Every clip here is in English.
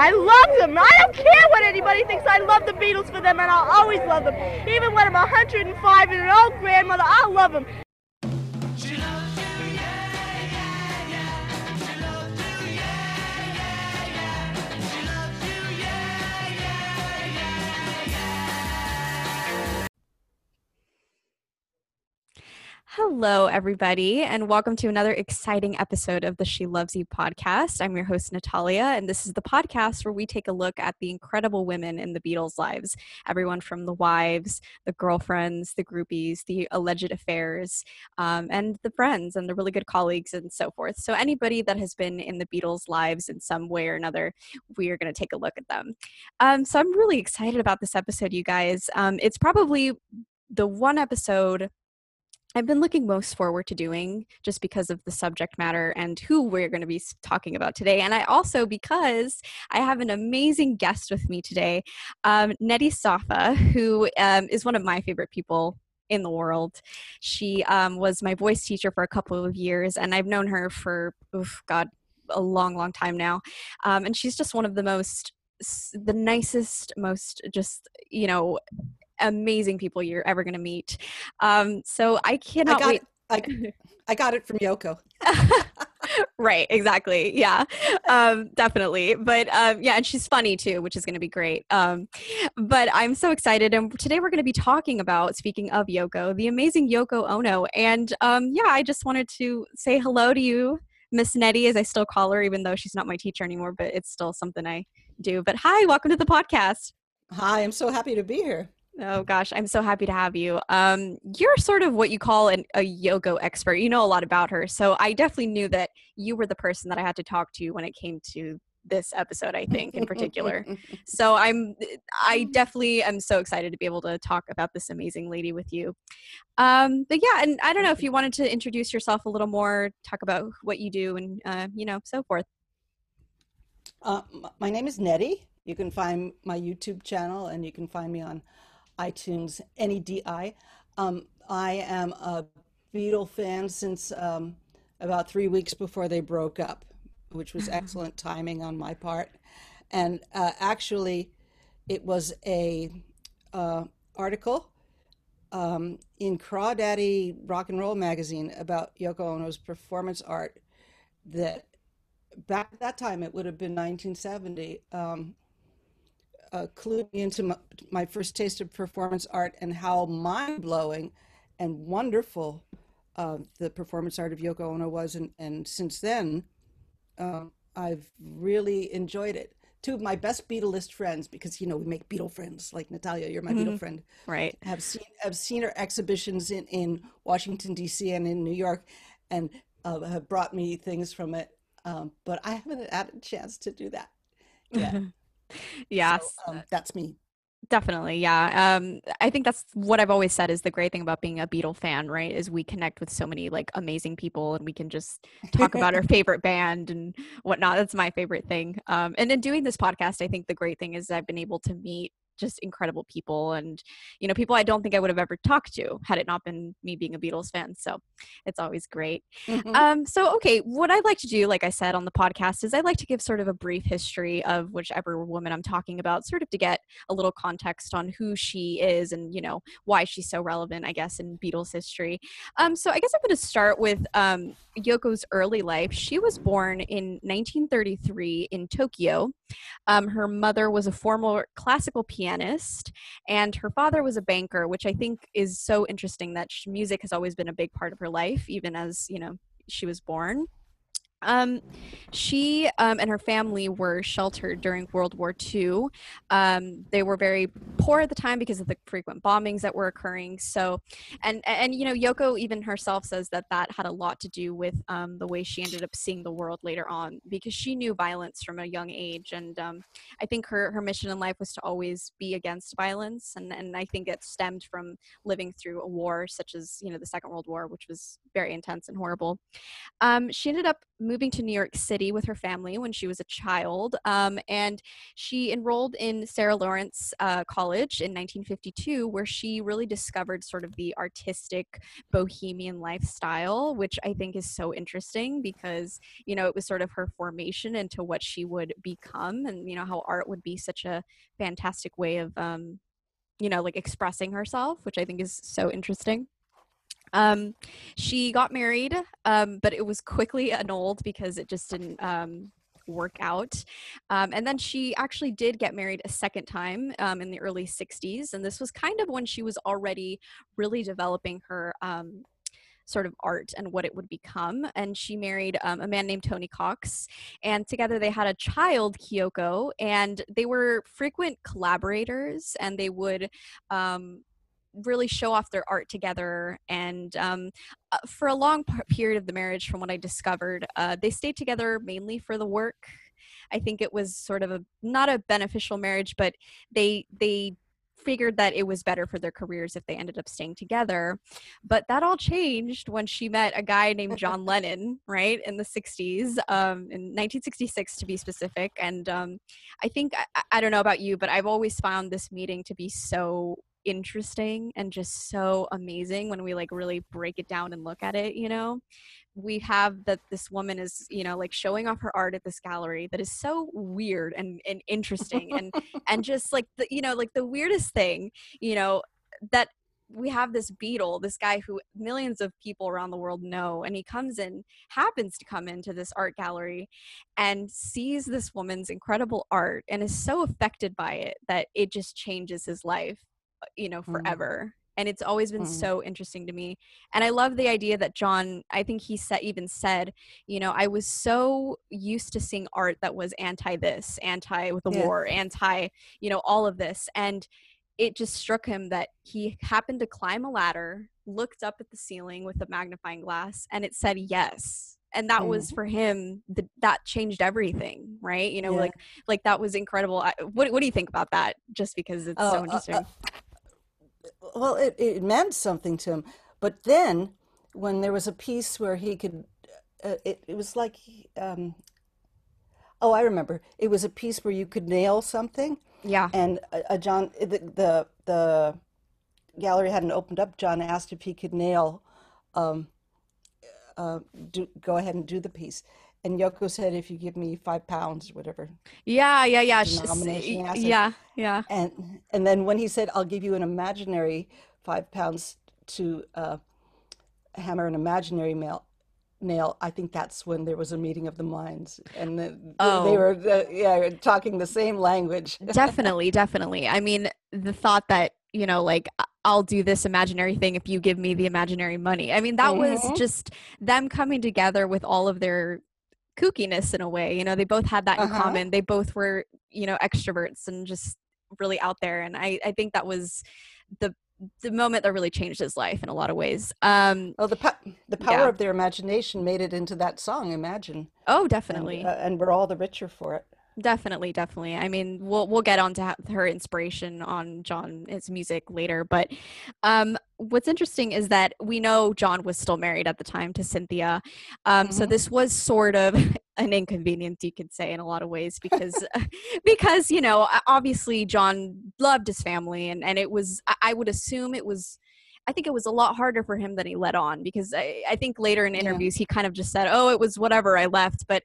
I love them. I don't care what anybody thinks. I love the Beatles for them, and I'll always love them. Even when I'm 105 and an old grandmother, I'll love them. Hello, everybody, and welcome to another exciting episode of the She Loves You podcast. I'm your host, Natalia, and this is the podcast where we take a look at the incredible women in the Beatles' lives everyone from the wives, the girlfriends, the groupies, the alleged affairs, um, and the friends and the really good colleagues, and so forth. So, anybody that has been in the Beatles' lives in some way or another, we are going to take a look at them. Um, so, I'm really excited about this episode, you guys. Um, it's probably the one episode I've been looking most forward to doing just because of the subject matter and who we're going to be talking about today. And I also, because I have an amazing guest with me today, um, Nedi Safa, who um, is one of my favorite people in the world. She um, was my voice teacher for a couple of years, and I've known her for, oof, God, a long, long time now. Um, and she's just one of the most the nicest most just you know amazing people you're ever going to meet. Um, so I cannot I wait. It, I, I got it from Yoko. right, exactly. Yeah, um, definitely. But um, yeah, and she's funny too, which is going to be great. Um, but I'm so excited. And today we're going to be talking about, speaking of Yoko, the amazing Yoko Ono. And um, yeah, I just wanted to say hello to you, Miss nettie as I still call her, even though she's not my teacher anymore, but it's still something I do. But hi, welcome to the podcast. Hi, I'm so happy to be here. Oh gosh, I'm so happy to have you. Um, you're sort of what you call an, a Yoko expert. You know a lot about her, so I definitely knew that you were the person that I had to talk to when it came to this episode. I think in particular. so I'm, I definitely am so excited to be able to talk about this amazing lady with you. Um, but yeah, and I don't know if you wanted to introduce yourself a little more, talk about what you do, and uh, you know, so forth. Uh, my name is Nedi. You can find my YouTube channel, and you can find me on iTunes, N-E-D-I. Um, I am a Beatle fan since um, about three weeks before they broke up, which was excellent timing on my part. And uh, actually, it was a uh, article um, in Crawdaddy Rock and Roll magazine about Yoko Ono's performance art that back at that time it would have been 1970 um, uh, clued me into my, my, first taste of performance art and how mind blowing and wonderful uh, the performance art of Yoko Ono was. And, and since then, uh, I've really enjoyed it. Two of my best Beatlist friends, because you know we make Beatle friends, like Natalia, you're my mm-hmm. Beatle friend, right? Have seen have seen her exhibitions in in Washington D.C. and in New York, and uh, have brought me things from it. Um, but I haven't had a chance to do that yet. yes. So, um, that's me. Definitely, yeah. Um, I think that's what I've always said is the great thing about being a Beatle fan, right? Is we connect with so many like amazing people, and we can just talk about our favorite band and whatnot. That's my favorite thing. Um, and in doing this podcast, I think the great thing is I've been able to meet just incredible people and you know people i don't think i would have ever talked to had it not been me being a beatles fan so it's always great mm-hmm. um, so okay what i'd like to do like i said on the podcast is i'd like to give sort of a brief history of whichever woman i'm talking about sort of to get a little context on who she is and you know why she's so relevant i guess in beatles history um, so i guess i'm going to start with um, yoko's early life she was born in 1933 in tokyo um, her mother was a former classical pianist and her father was a banker, which I think is so interesting that music has always been a big part of her life, even as you know she was born. Um, she um, and her family were sheltered during World War II. Um, they were very poor at the time because of the frequent bombings that were occurring. So, and and you know, Yoko even herself says that that had a lot to do with um, the way she ended up seeing the world later on because she knew violence from a young age, and um, I think her her mission in life was to always be against violence, and and I think it stemmed from living through a war such as you know the Second World War, which was very intense and horrible. Um, she ended up moving to New York City with her family when she was a child. Um, and she enrolled in Sarah Lawrence uh, College in 1952, where she really discovered sort of the artistic bohemian lifestyle, which I think is so interesting because, you know, it was sort of her formation into what she would become and, you know, how art would be such a fantastic way of, um, you know, like expressing herself, which I think is so interesting. Um, she got married, um, but it was quickly annulled because it just didn't um, work out. Um, and then she actually did get married a second time um, in the early 60s. And this was kind of when she was already really developing her um, sort of art and what it would become. And she married um, a man named Tony Cox, and together they had a child, Kyoko, and they were frequent collaborators, and they would. Um, really show off their art together and um, uh, for a long period of the marriage from what i discovered uh, they stayed together mainly for the work i think it was sort of a not a beneficial marriage but they they figured that it was better for their careers if they ended up staying together. But that all changed when she met a guy named John Lennon, right, in the 60s, um, in 1966 to be specific. And um, I think, I, I don't know about you, but I've always found this meeting to be so interesting and just so amazing when we like really break it down and look at it you know? We have that this woman is you know like showing off her art at this gallery that is so weird and, and interesting and and just like the you know like the weirdest thing you know that we have this Beatle this guy who millions of people around the world know and he comes in happens to come into this art gallery and sees this woman's incredible art and is so affected by it that it just changes his life you know Mm, forever and it's always been mm, so interesting to me and i love the idea that john i think he said even said you know i was so used to seeing art that was anti this anti with the yeah. war anti you know all of this and it just struck him that he happened to climb a ladder looked up at the ceiling with a magnifying glass and it said yes and that was Mm, for him the, that changed everything right? You know yeah. like like that was incredible I, what, what do you think about that just because it's Oh, so uh, uh, interesting well, it, it meant something to him. But then, when there was a piece where he could, uh, it, it was like, um, oh, I remember. It was a piece where you could nail something, yeah and a, a John, the, the the gallery hadn't opened up. John asked if he could nail, um, uh, do, go ahead and do the piece. And Yoko said, if you give me five pounds, whatever Yeah, yeah, yeah. sh- s- denomination he y- asked. Yeah, yeah. And and then when he said, "I'll give you an imaginary five pounds to uh, hammer an imaginary nail," nail, I think that's when there was a meeting of the minds, and the, they Oh, were uh, yeah talking the same language. definitely, definitely. I mean, the thought that, you know, like I'll do this imaginary thing if you give me the imaginary money. I mean, that was hmm just them coming together with all of their kookiness in a way. You know, they both had that in Uh-huh. common. They both were, you know, extroverts and just really out there. And I, I think that was the the moment that really changed his life in a lot of ways. Um, Well, the po the power yeah. of their imagination made it into that song, Imagine, Oh, and definitely. uh, and we're all the richer for it. Definitely, definitely. I mean, we'll we'll get on to her inspiration on John's music later, but um, what's interesting is that we know John was still married at the time to Cynthia, um, so hmm this was sort of an inconvenience, you could say, in a lot of ways, because because you know obviously John loved his family, and and it was I would assume it was. I think it was a lot harder for him than he let on because I, I think later in Yeah. interviews he kind of just said, "Oh, it was whatever, I left." But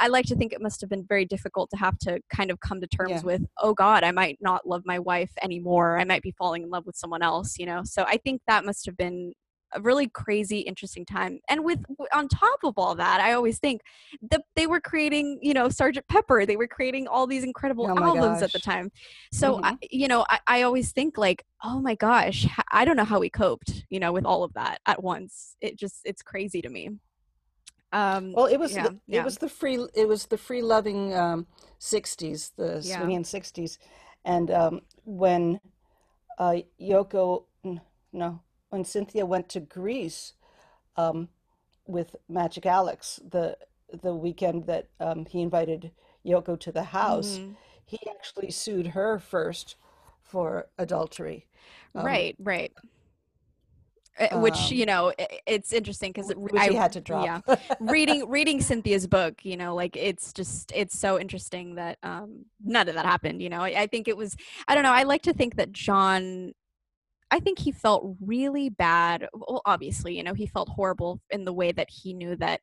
I like to think it must have been very difficult to have to kind of come to terms Yeah. with, oh God, I might not love my wife anymore. I might be falling in love with someone else, you know? So I think that must have been a really crazy, interesting time. And with on top of all that, I always think that they were creating, you know, Sergeant Pepper. They were creating all these incredible Oh albums at the time. So I, hmm you know, I, I always think like, oh my gosh, I don't know how we coped, you know, with all of that at once. It just, it's crazy to me. Um, Well, it was yeah, the, it yeah, was the free it was the free loving um, 60s, the yeah. swinging 60s, and um, when uh, Yoko no when Cynthia went to Greece um, with Magic Alex the the weekend that um, he invited Yoko to the house, hmm he actually sued her first for adultery. Um, Right, right. Uh, which um, you know it's interesting because he had to drop. yeah reading reading cynthia's book you know like it's just it's so interesting that um none of that happened you know I, I think it was i don't know i like to think that john i think he felt really bad well obviously you know he felt horrible in the way that he knew that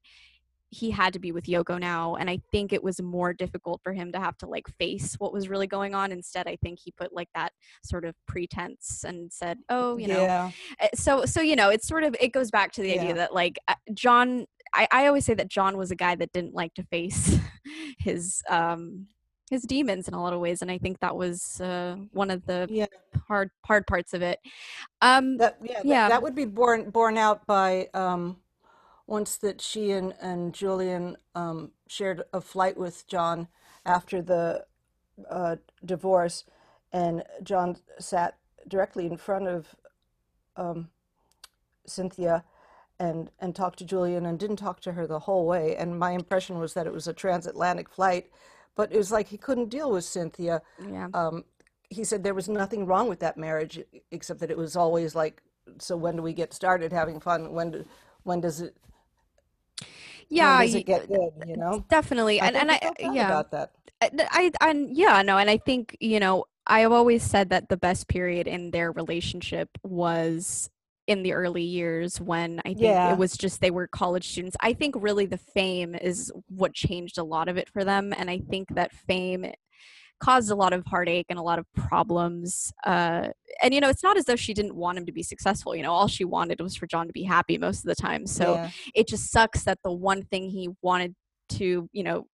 he had to be with Yoko now and I think it was more difficult for him to have to like face what was really going on instead I think he put like that sort of pretense and said oh you know yeah. uh, so so you know it's sort of it goes back to the idea that like uh, john I, I always say that john was a guy that didn't like to face his um his demons in a lot of ways and i think that was uh one of the Yeah. hard hard parts of it um That yeah, that, that would be borne borne out by um, once that she and, and Julian um, shared a flight with John after the uh, divorce, and John sat directly in front of um, Cynthia and and talked to Julian and didn't talk to her the whole way. And my impression was that it was a transatlantic flight, but it was like he couldn't deal with Cynthia yeah um, he said there was nothing wrong with that marriage except that it was always like, so when do we get started having fun? When do, when does it yeah does it get good? You know, definitely I and and i yeah about that. I, I, I yeah no and i think you know i've always said that the best period in their relationship was in the early years when i think Yeah. it was just they were college students. I think really the fame is what changed a lot of it for them and i think that fame caused a lot of heartache and a lot of problems uh and you know it's not as though she didn't want him to be successful you know all she wanted was for john to be happy most of the time. So yeah, it just sucks that the one thing he wanted to you know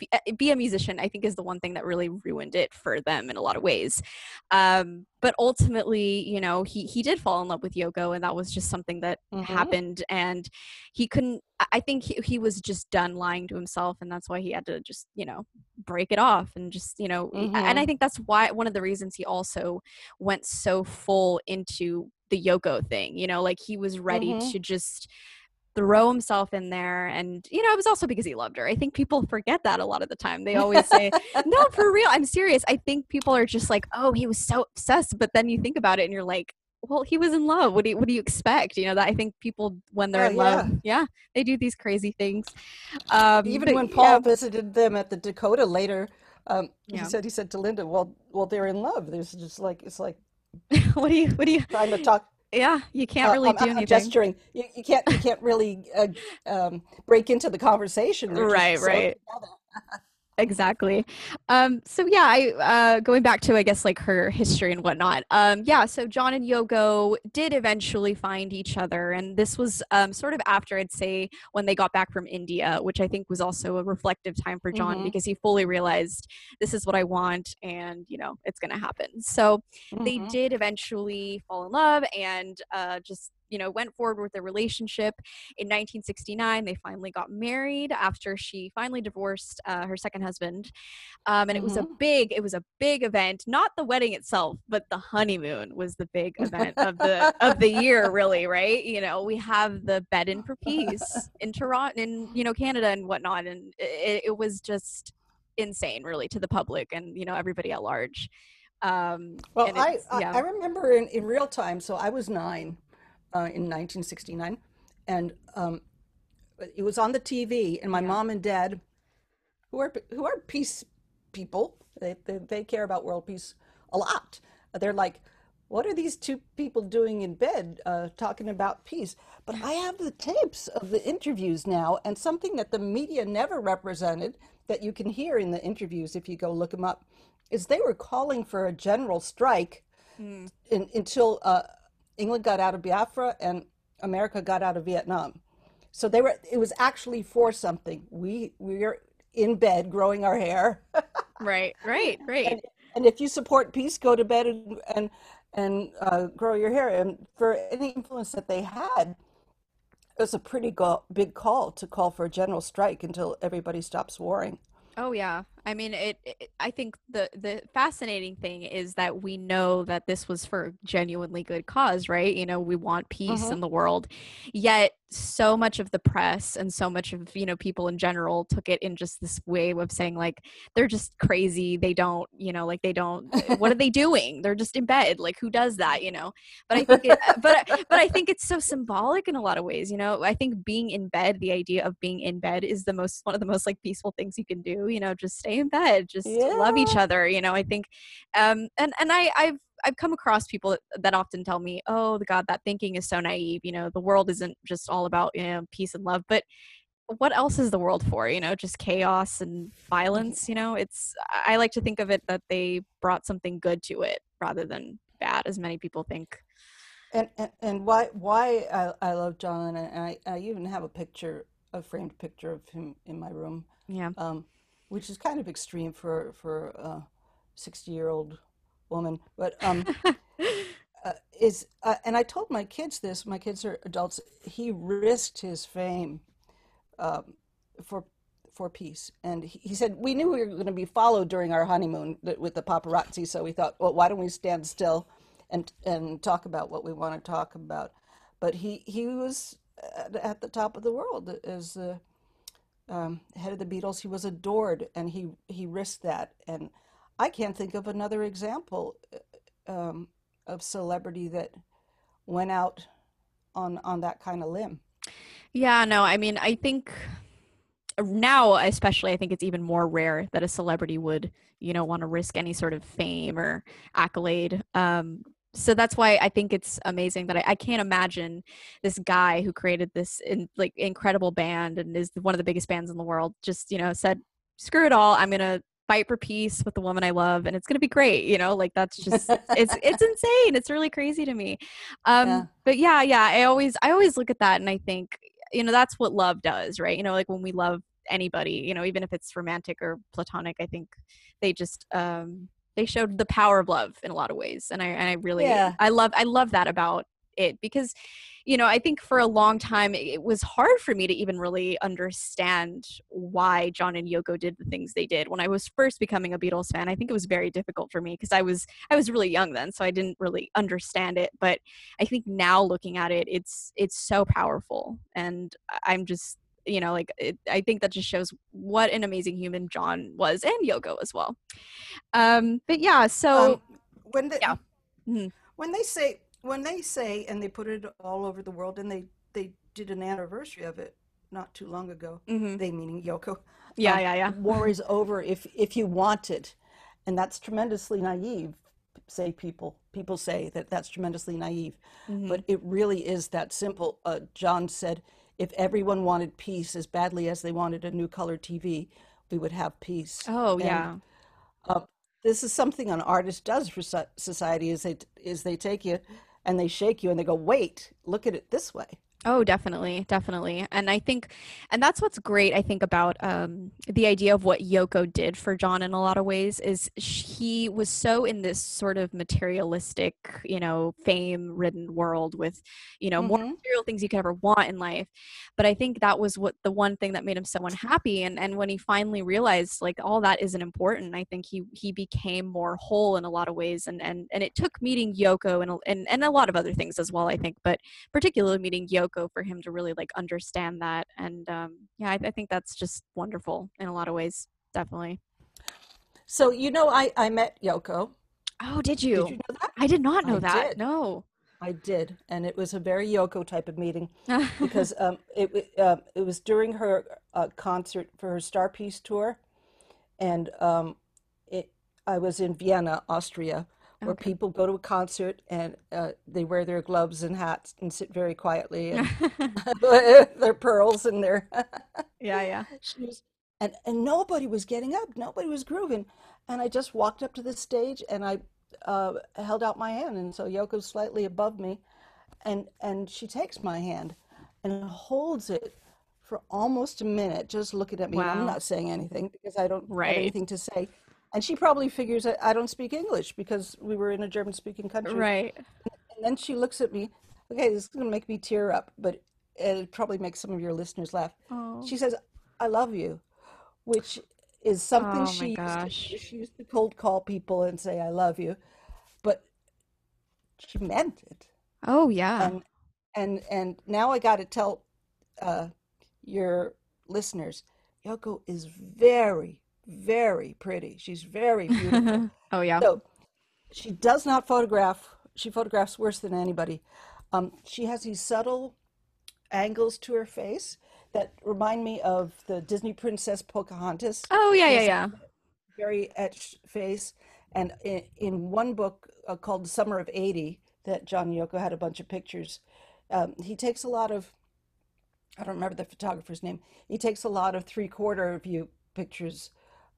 be, uh, be a musician i think is the one thing that really ruined it for them in a lot of ways um, but ultimately you know he he did fall in love with yoko and that was just something that Mhm. happened and he couldn't I- think he, he was just done lying to himself and that's why he had to just you know break it off and just you know y- and i think that's why one of the reasons he also went so full into the yoko thing you know like he was ready Mhm. to just throw himself in there and you know it was also because he loved her. I think people forget that a lot of the time. They always say no for real. I'm serious. I think people are just like oh he was so obsessed. But then you think about it and you're like well he was in love. What do you what do you expect? You know that i think people when they're Oh, in love yeah. they do these crazy things. Um Even but when yeah, Paul visited them at the Dakota later, um, Yeah. he said he said to Linda, "Well, well, they're in love. There's just like it's like what do you what do you trying to talk yeah you can't Uh, really I'm, do I'm anything gesturing. You, you can't you can't really uh, um, break into the conversation. They're Right, right. exactly um so yeah i uh going back to i guess like her history and whatnot um yeah so john and yoko did eventually find each other and this was um sort of after i'd say when they got back from india which i think was also a reflective time for john Mhm. because he fully realized this is what i want and you know it's gonna happen so they Mhm. did eventually fall in love and uh, just you know went forward with their relationship. In 1969 they finally got married after she finally divorced uh, her second husband. Um, and it was a Mhm. big it was a big event. Not the wedding itself but the honeymoon was the big event of the of the year really right? You know we have the bed in for peace in toronto in you know canada and whatnot and it, it was just insane really to the public and you know everybody at large. Um Well, I, it's- I, I remember in, in real time, so I was nine uh, in 1969, and um, it was on the TV, and my Yeah. mom and dad, who are who are peace people, they, they, they care about world peace a lot. They're like, what are these two people doing in bed uh, talking about peace? But I have the tapes of the interviews now, and something that the media never represented that you can hear in the interviews if you go look them up is they were calling for a general strike Mm. in, until uh, England got out of Biafra and America got out of Vietnam. So they were. It was actually for something. We we are in bed growing our hair, right right right and, and if you support peace, go to bed and and and uh, grow your hair. And for any influence that they had, it was a pretty go- big call to call for a general strike until everybody stops warring. Oh yeah, I mean, it, it, I think the the fascinating thing is that we know that this was for genuinely good cause, right? You know, we want peace Mm-hmm. in the world, yet so much of the press and so much of you know people in general took it in just this way of saying like they're just crazy. They don't, you know, like they don't. what are they doing? They're just in bed. Like who does that? You know. But I think, it, but but I think it's so symbolic in a lot of ways. You know, I think being in bed, the idea of being in bed, is the most one of the most like peaceful things you can do. You know, just stay in bed, just love each other. You know, I think, um, and and I I've I've come across people that, often tell me, "Oh, the God, that thinking is so naive. You know, the world isn't just all about you know peace and love, but." What else is the world for? You know, just chaos and violence. You know, it's. I I like to think of it that they brought something good to it rather than bad, as many people think. And, and and why why I, I love John and I, I even have a picture, a framed picture of him in my room, Yeah. um, which is kind of extreme for for a sixty year old woman. But um, uh, is uh, and I told my kids this. My kids are adults. He risked his fame um, for for peace, and he, he said we knew we were going to be followed during our honeymoon with the paparazzi. So we thought, well, why don't we stand still and and talk about what we want to talk about? But he he was at, at the top of the world as the um, head of the Beatles. He was adored, and he he risked that. And I can't think of another example um, of celebrity that went out on on that kind of limb. Yeah, no, I mean, I think now, especially, I think it's even more rare that a celebrity would, you know, want to risk any sort of fame or accolade. Um, so that's why I think it's amazing that I, I can't imagine this guy who created this in, like incredible band and is one of the biggest bands in the world just, you know, said, screw it all. I'm going to fight for peace with the woman I love and it's going to be great. You know, like that's just, it's, it's insane. It's really crazy to me. Um, Yeah. but yeah, yeah, I always, I always look at that and I think, you know, that's what love does, right? You know, like when we love anybody, you know, even if it's romantic or platonic, I think they just, um, they showed the power of love in a lot of ways. And I, and I really, Yeah. I love, I love that about it because, you know, I think for a long time it it was hard for me to even really understand why John and Yoko did the things they did. When I was first becoming a Beatles fan, I think it was very difficult for me because I was I was really young then, so I didn't really understand it. But I think now looking at it, it's it's so powerful, and I'm just you know like it, I think that just shows what an amazing human John was and Yoko as well. Um, but yeah, so Um, when they yeah. Mhm. when they say when they say and they put it all over the world and they they did an anniversary of it not too long ago. mhm. They meaning Yoko. yeah, um, yeah, yeah. War is over if if you want it, and that's tremendously naive. Say people people say that that's tremendously naive, Mhm. but it really is that simple. Uh, John said, if everyone wanted peace as badly as they wanted a new color TV, we would have peace. Oh And yeah. uh, this is something an artist does for society is they is they take you and they shake you and they go, wait, look at it this way. Oh, definitely, definitely. And I think, and that's what's great, I think, about um, the idea of what Yoko did for John in a lot of ways is he was so in this sort of materialistic, you know, fame ridden world with, you know, more hmm material things you could ever want in life. But I think that was what the one thing that made him so unhappy. And and when he finally realized like all that isn't important, I think he he became more whole in a lot of ways. And and and it took meeting Yoko and and and a lot of other things as well, I think. But particularly meeting Yoko for him to really like understand that. And um, yeah, I, I think that's just wonderful in a lot of ways. Definitely. So you know, I I met Yoko. Oh, did Did you? you know that? I did not know I that. did. No. I did, and it was a very Yoko type of meeting because um, it uh, it was during her uh, concert for her Star Peace tour, and um, it I was in Vienna, Austria, where okay. people go to a concert and uh, they wear their gloves and hats and sit very quietly and their pearls and their yeah, yeah. shoes, and and nobody was getting up, nobody was grooving, and I just walked up to the stage and I uh, held out my hand, and so Yoko's slightly above me, and and she takes my hand and holds it for almost a minute, just looking at me. And I'm not saying anything because I don't have anything to say. And she probably figures that I don't speak English because we were in a German-speaking country. Right. And then she looks at me. Okay, this is going to make me tear up, but it'll probably makes some of your listeners laugh. Oh. She says, "I love you," which is something Oh she used to, she used to cold call people and say I love you, but she meant it. Oh yeah. And and and now I got to tell uh, your listeners, Yoko is very, very pretty. She's very beautiful. oh yeah. So she does not photograph. She photographs worse than anybody. Um, she has these subtle angles to her face that remind me of the Disney princess Pocahontas. Oh yeah, yeah, yeah. very etched face. And in, in one book uh, called Summer of 80, that John Yoko had a bunch of pictures, um, he takes a lot of, I don't remember the photographer's name, he takes a lot of three quarter view pictures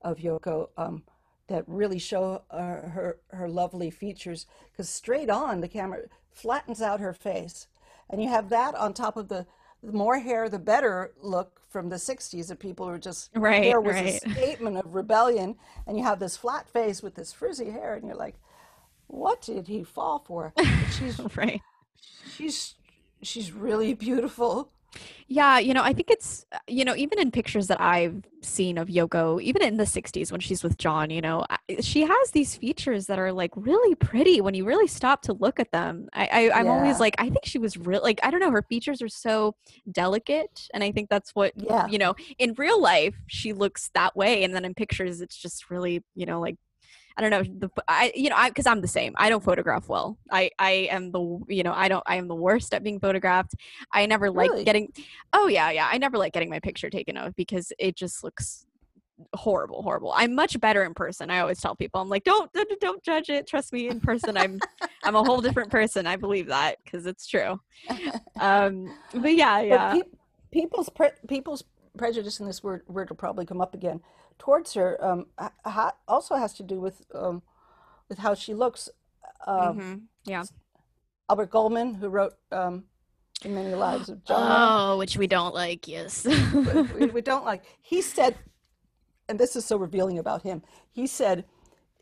of Yoko um, that really show uh, her, her lovely features. Because straight on, the camera flattens out her face. And you have that on top of the, the more hair, the better look from the 60s that people were just Right, hair was right. a statement of rebellion, and you have this flat face with this frizzy hair, and you're like, what did he fall for? But she's Right. she's she's really beautiful. Yeah, you know, I think it's, uh, you know, even in pictures that I've seen of Yoko, even in the 60s when she's with John, you know, she has these features that are like really pretty when you really stop to look at them. I, I I'm always like, I think she was real, like, I don't know, her features are so delicate. And I think that's what, Yeah. you know, in real life, she looks that way. And then in pictures, it's just really, you know, like, I don't know. The, I, you know, I, cause I'm the same. I don't photograph well. I, I am the, you know, I don't, I am the worst at being photographed. I never like Really? getting, oh yeah, yeah. I never like getting my picture taken of because it just looks horrible, horrible. I'm much better in person. I always tell people, I'm like, don't, don't, don't judge it. Trust me in person. I'm, I'm a whole different person. I believe that because it's true. Um, but yeah, yeah. But peop people's pre people's prejudice in this word word will probably come up again towards her. Um, ha also has to do with um, with how she looks. Um, hmm Yeah. Albert Goldman, who wrote um, "In Many Lives of John Oh, which we don't like. Yes. we, we don't like. He said, and this is so revealing about him. He said,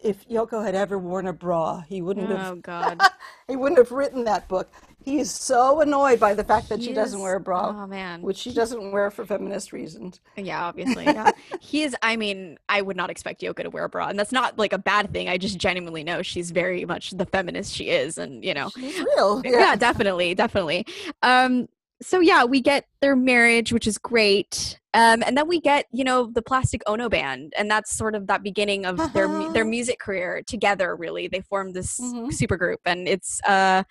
if Yoko had ever worn a bra, he wouldn't have oh God. he wouldn't have written that book. He is so annoyed by the fact that she He doesn't wear a bra, Oh man. which she doesn't wear for feminist reasons. Yeah, obviously. Yeah. he is I mean, I would not expect Yoko to wear a bra. And that's not like a bad thing. I just genuinely know she's very much the feminist she is and you know. She's real. Yeah, definitely, definitely. Um so yeah, we get their marriage, which is great. Um, and then we get, you know, the Plastic Ono band, and that's sort of that beginning of their mu- their music career together. Really, they formed this Mhm. super group, and it's uh,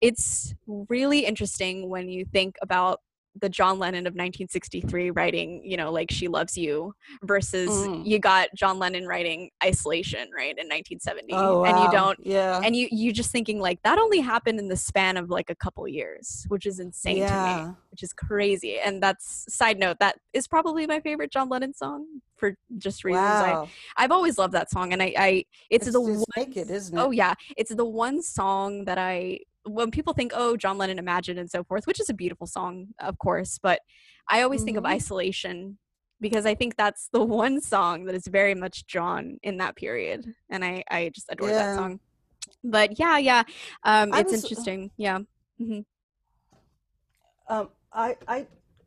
it's really interesting when you think about the John Lennon of 1963 writing, you know, like "She Loves You," versus Mm. you got John Lennon writing "Isolation" right in 1970, Oh, and you don't Yeah. and you you just thinking like that only happened in the span of like a couple years which is insane to me which is crazy and that's side note that is probably my favorite john lennon song for just reasons Wow. i i've always loved that song and i i it's, It's, the one isn't it? oh yeah it's the one song that i when people think oh john lennon imagine and so forth which is a beautiful song of course but i always think of Mhm. isolation because i think that's the one song that is very much john in that period and i i just adore that song. But yeah yeah um it's was- interesting yeah hmm Um, I I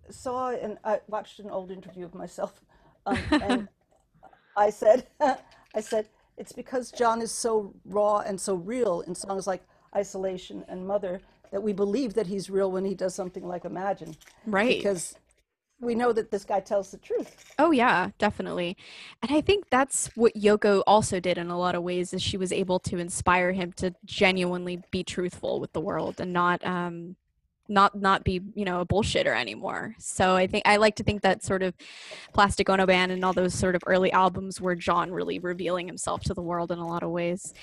saw and I watched an old interview of myself, um, and I said, I said it's because John is so raw and so real in songs like Isolation and Mother that we believe that he's real when he does something like Imagine, right because we know that this guy tells the truth. Oh yeah, definitely. And I think that's what Yoko also did in a lot of ways is she was able to inspire him to genuinely be truthful with the world and not um not not be, you know, a bullshitter anymore. So I think I like to think that sort of Plastic Ono Band and all those sort of early albums were John really revealing himself to the world in a lot of ways.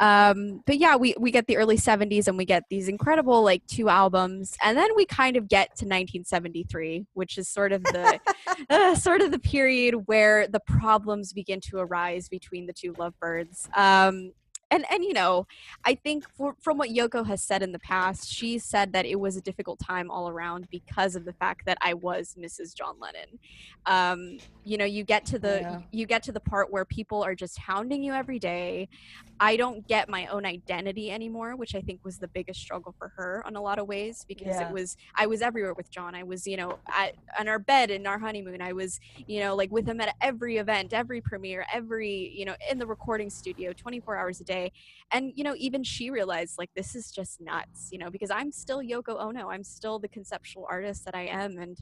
Um, but yeah, we, we get the early 70s and we get these incredible like two albums. And then we kind of get to 1973, which is sort of the uh, sort of the period where the problems begin to arise between the two lovebirds. Um, and and you know i think for, from what yoko has said in the past she said that it was a difficult time all around because of the fact that i was mrs john lennon. Um, you know you get to the Yeah. you get to the part where people are just hounding you every day. I don't get my own identity anymore which i think was the biggest struggle for her in a lot of ways because Yeah. it was i was everywhere with john. I was you know at on our bed in our honeymoon. I was you know like with him at every event every premiere every you know in the recording studio 24 hours a day and you know even she realized like this is just nuts you know because i'm still yoko ono i'm still the conceptual artist that i am and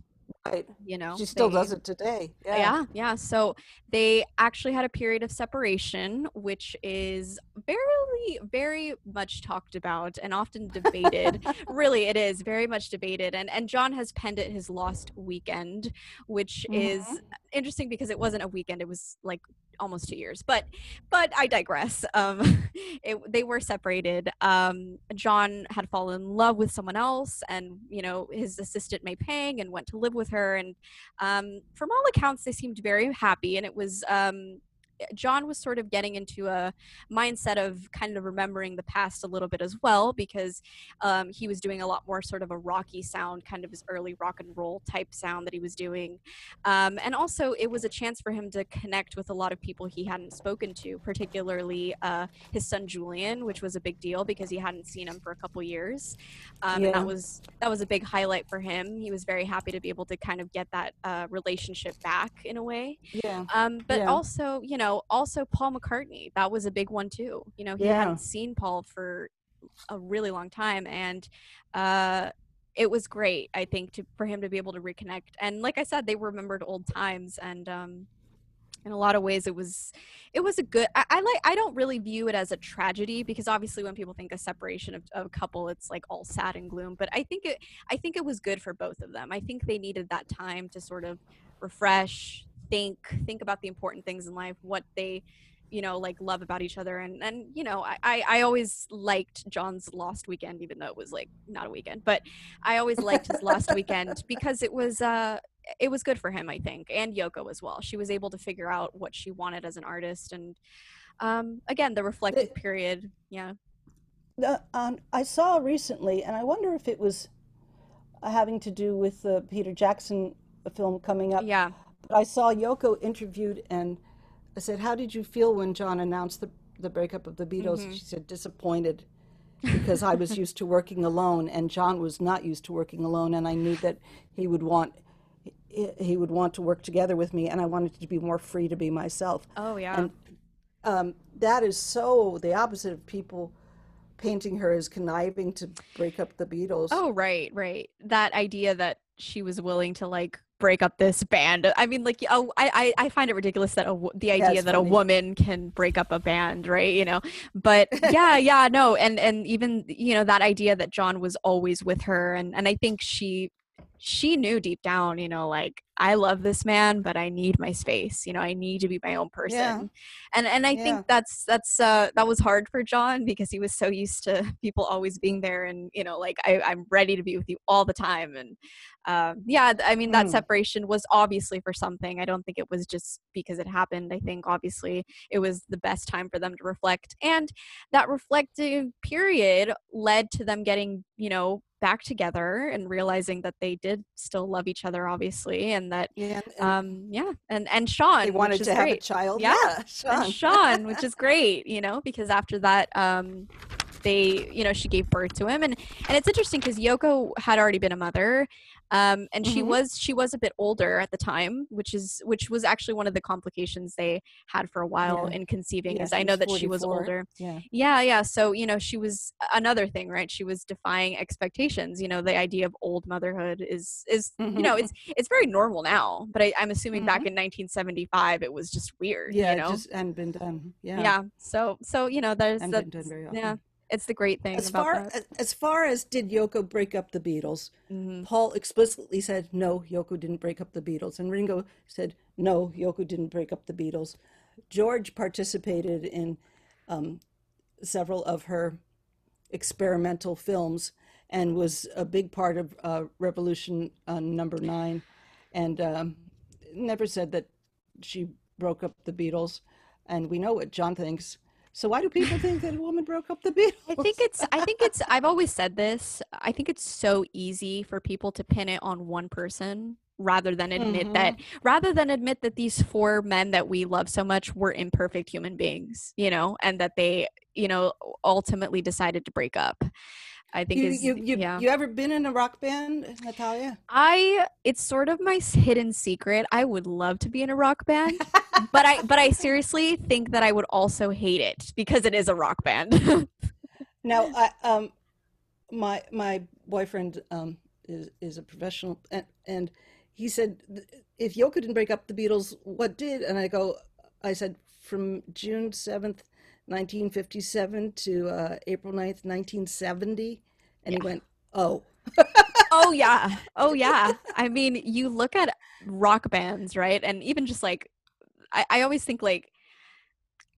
Right. you know She still they- does it today. Yeah. yeah, yeah. So they actually had a period of separation, which is very, very much talked about and often debated. really, it is very much debated. And and John has penned it his lost weekend, which is Mhm. interesting because it wasn't a weekend; it was like almost two years. But but I digress. Um, it, they were separated. Um, John had fallen in love with someone else, and you know his assistant May Pang, and went to live with her. And um, from all accounts, they seemed very happy, and it was. Um, John was sort of getting into a mindset of kind of remembering the past a little bit as well because um, he was doing a lot more sort of a rocky sound, kind of his early rock and roll type sound that he was doing. Um, and also, it was a chance for him to connect with a lot of people he hadn't spoken to, particularly uh, his son Julian, which was a big deal because he hadn't seen him for a couple years. Um, And that was that was a big highlight for him. He was very happy to be able to kind of get that uh, relationship back in a way. Yeah. Um, but Yeah. also, you know, also Paul McCartney, that was a big one too. You know, he Yeah. hadn't seen Paul for a really long time, and uh, it was great. I think to for him to be able to reconnect. And like I said, they remembered old times, and um, in a lot of ways, it was it was a good. I, I like. I don't really view it as a tragedy because obviously, when people think of separation of, of a couple, it's like all sad and gloom. But I think it. I think it was good for both of them. I think they needed that time to sort of refresh, think, think about the important things in life, what they, you know, like love about each other. And and you know, I I, I always liked John's Lost Weekend, even though it was like not a weekend, but I always liked his Lost Weekend because it was uh it was good for him, I think, and Yoko as well. She was able to figure out what she wanted as an artist, and um, again, the reflective period. Yeah, The, um, I saw recently, and I wonder if it was having to do with the Peter Jackson film coming up. yeah, I saw Yoko interviewed, and I said, "How did you feel when John announced the the breakup of the Beatles?" Mm-hmm. She said, "Disappointed." because I was used to working alone, and John was not used to working alone, and I knew that he would want he would want to work together with me, and I wanted to be more free to be myself. oh yeah, And um, that is so the opposite of people painting her as conniving to break up the Beatles. Oh, right, right. That idea that she was willing to like break up this band. I mean, like, oh, I, I, I find it ridiculous that a, the idea it's that a woman can break up a band, right? You know, but yeah, yeah, no, and and even you know that idea that John was always with her, and and I think she she knew deep down, you know, like I love this man, but I need my space. You know, I need to be my own person. Yeah. And and I Yeah. think that's that's uh that was hard for John because he was so used to people always being there and you know, like I, I'm ready to be with you all the time. And um yeah, I mean that Mm. separation was obviously for something. I don't think it was just because it happened. I think obviously it was the best time for them to reflect. And that reflective period led to them getting, you know, back together and realizing that they did still love each other obviously and that yeah, and um yeah and and sean they which wanted is to have a child. Yeah. Yeah, Sean. sean which is great you know because after that um they you know she gave birth to him and and it's interesting because yoko had already been a mother um and she Mhm. was she was a bit older at the time which is which was actually one of the complications they had for a while Yeah. in conceiving Yeah, is i know that she was older Yeah. yeah, yeah. So, you know, she was another thing, right? She was defying expectations. You know, the idea of old motherhood is is you know, it's it's very normal now, but I, I'm assuming back Mhm. in 1975 it was just weird. Yeah, you know. just hadn't been done. Yeah. yeah. So so you know, there's that. been done very often. Yeah, it's the great thing As about far that. as, as far as did Yoko break up the Beatles, Mhm. Paul explicitly said no, Yoko didn't break up the Beatles, and Ringo said no, Yoko didn't break up the Beatles. George participated in um, several of her experimental films and was a big part of uh, Revolution uh, Number Nine, and um, never said that she broke up the Beatles. And we know what John thinks. So why do people think that a woman broke up the Beatles? I think it's I think it's I've always said this. I think it's so easy for people to pin it on one person rather than admit Mhm. that rather than admit that these four men that we love so much were imperfect human beings, you know, and that they, you know, ultimately decided to break up. I think you, is you, you, yeah. you ever been in a rock band, Natalia? I it's sort of my hidden secret. I would love to be in a rock band, but I but I seriously think that I would also hate it because it is a rock band. Now, I, um, my my boyfriend um, is is a professional, and, and he said, if Yoko didn't break up the Beatles, what did? And I go, I said, from June seventh, nineteen fifty seven to uh, April 9th, nineteen seventy, and he went, oh, oh yeah. Oh yeah. I mean you look at rock bands right? And even just like i, I always think like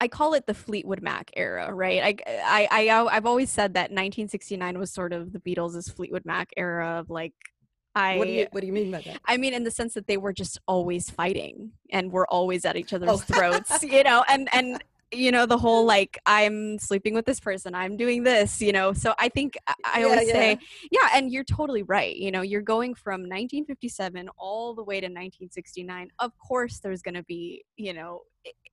i call it the fleetwood mac era right eh, I, I i i've always said that 1969 was sort of the beatles' fleetwood mac era of like i what do you what do you mean by that? I mean, in the sense that they were just always fighting and were always at each other's Oh. throats, you know, and and you know the whole like I'm sleeping with this person, I'm doing this, you know. So I think I- I Yeah, always yeah. say, yeah, and you're totally right. You know, you're going from 1957 all the way to 1969. Of course, there's going to be, you know.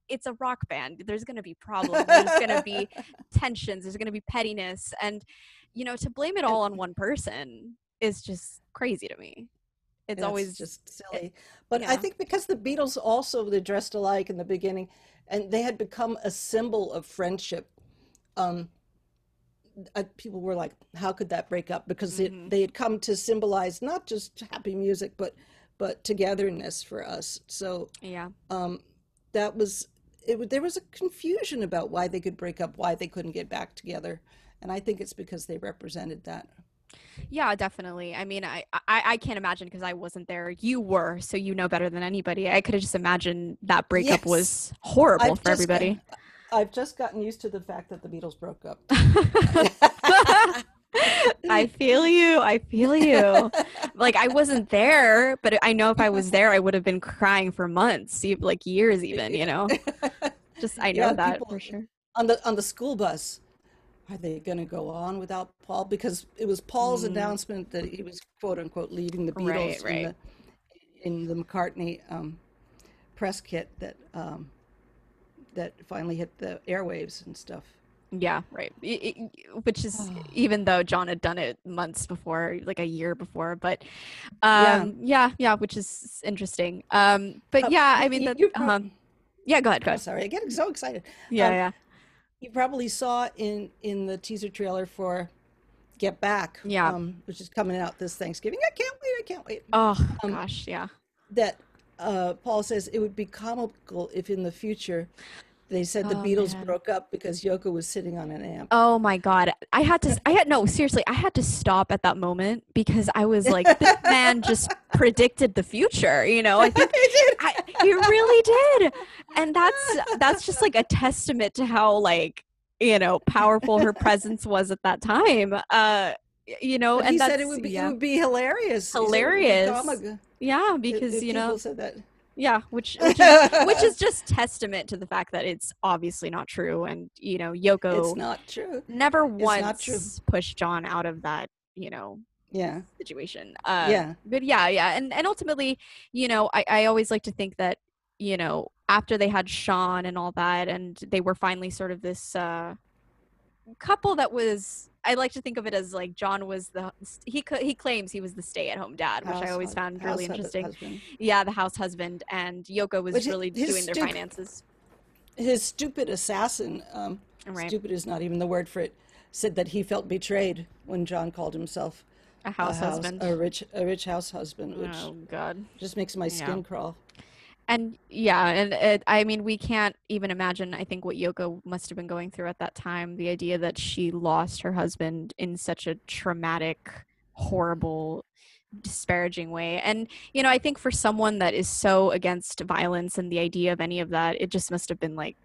It's a rock band. There's going to be problems. There's going to be tensions. There's going to be pettiness, and you know, to blame it all on one person is just crazy to me. It's always just silly. But I think because the Beatles also they dressed alike in the beginning, and they had become a symbol of friendship. Um, uh, people were like, "How could that break up?" Because Mhm. it, they had come to symbolize not just happy music, but but togetherness for us. So Yeah. um, that was it. There was a confusion about why they could break up, why they couldn't get back together, and I think it's because they represented that. Yeah, definitely. I mean, I I, I can't imagine because I wasn't there. You were, so you know better than anybody. I could have just imagined that breakup Yes. was horrible I've for everybody. got- I've just gotten used to the fact that the Beatles broke up. I feel you. I feel you. Like I wasn't there, but I know if I was there, I would have been crying for months, like years, even. You know, just I know Yeah, that people- for sure. on the on the school bus are they going to go on without paul because it was paul's Mm. announcement that he was quote unquote leaving the beatles Right, right. in the in the mccartney um, press kit that um, that finally hit the airwaves and stuff Yeah, right. I- I- which is Oh. even though John had done it months before, like a year before, but Yeah. um, yeah, yeah, which is interesting. Um, but Uh, yeah, I mean, that, um, yeah, go ahead, go I'm sorry i get so excited Yeah, um, yeah, you probably saw in in the teaser trailer for get back Yeah. um, which is coming out this thanksgiving i can't wait i can't wait Oh um, gosh, yeah. that uh, Paul says it would be comical if in the future they said the Oh, Beatles man. broke up because Yoko was sitting on an amp. Oh my god, I had to. I had no seriously. I had to stop at that moment because I was like, this man just predicted the future. You know, I think I, he really did, and that's that's just like a testament to how like you know powerful her presence was at that time. Uh, you know, But and he that's said it would be yeah, it would be hilarious. He said it Hilarious. yeah, because you know, people said that. Yeah, which which is, which is just testament to the fact that it's obviously not true, and you know, Yoko it's not true. never It's not true. once pushed John out of that, you know, Yeah, situation. Uh, yeah. But yeah, yeah. And and ultimately, you know, I, I always like to think that, you know, after they had Sean and all that, and they were finally sort of this uh, couple that was. I like to think of it as like John was the he he claims he was the stay at home dad, which I always found house really interesting. Yeah, the house husband, and Yoko was really his doing their stup- finances. His stupid assassin. Um, Right, Stupid is not even the word for it. Said that he felt betrayed when John called himself a a house husband. a rich a rich house husband, which Oh God. just makes my skin crawl. And yeah, and it, I mean, we can't even imagine. I think what Yoko must have been going through at that time. The idea that she lost her husband in such a traumatic, horrible, disparaging way. And you know, I think for someone that is so against violence and the idea of any of that, it just must have been like,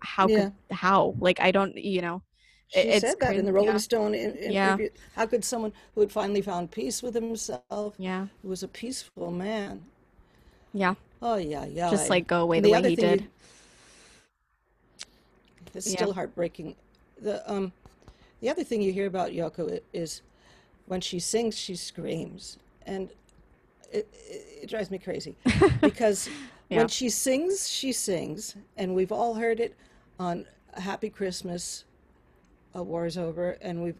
how Yeah. could how? Like I don't, you know. She it- it's said that crazy. in the Rolling yeah. Stone in, Yeah. How could someone who had finally found peace with himself, Yeah, who was a peaceful man, yeah. Oh yeah, yeah, Just like go away And the, the way he did. It's Yeah. still heartbreaking. The um, the other thing you hear about Yoko is when she sings, she screams, and it, it, it drives me crazy because Yeah. when she sings, she sings, and we've all heard it on Happy Christmas, War is Over, and we've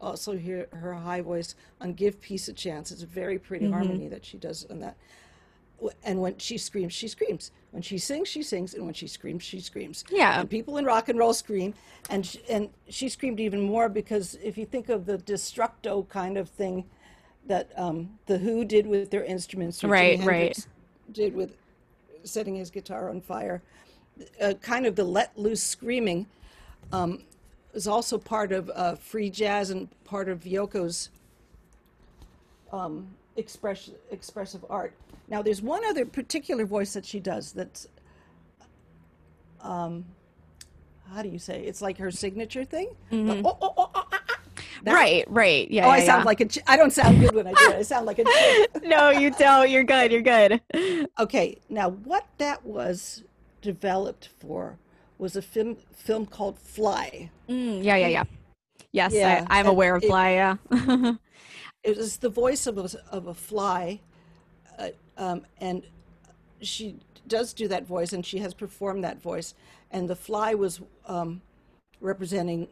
also hear her high voice on Give Peace a Chance. It's a very pretty Mm-hmm. harmony that she does on that. And when she screams, she screams. When she sings, she sings, and when she screams, she screams. Yeah. And people in rock and roll scream, and sh- and she screamed even more because if you think of the destructo kind of thing that um, the Who did with their instruments, Right, right. Did with setting his guitar on fire, uh, kind of the let loose screaming um, is also part of uh, free jazz and part of Yoko's um, express, expressive art. Now, there's one other particular voice that she does that's, um, how do you say? It's like her signature thing. The, oh, oh, oh, oh, ah, ah. That- right, right. Yeah. Oh, I sound yeah. like a. Ch- I don't sound good when I do it. I sound like a. chick. no, you don't. You're good. You're good. Okay, now what that was developed for was a film film called Fly. Mm, yeah, yeah, yeah. Yes, Yeah, I, I'm aware of Fly. Yeah. It was the voice of a of a fly, uh, um, and she does do that voice, and she has performed that voice. And the fly was um, representing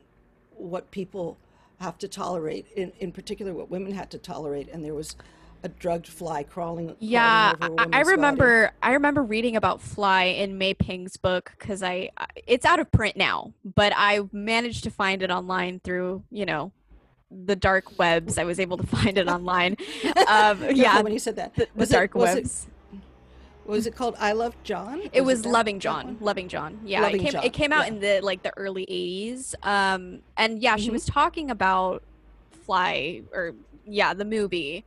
what people have to tolerate, in in particular, what women had to tolerate. And there was a drugged fly crawling. crawling Yeah, over a I, I woman's body. remember. I remember reading about Fly in May Pang's book because I- it's out of print now, but I managed to find it online through you know, the dark webs. I was able to find it online. Um, yeah, when you said that. the, the Was it- dark was it- Was it called I Love John? It was that- Loving John. Loving John. Yeah, Loving it came John, it came out yeah. in the like the early 80s. Um and yeah, she Mhm. was talking about Fly or yeah, the movie.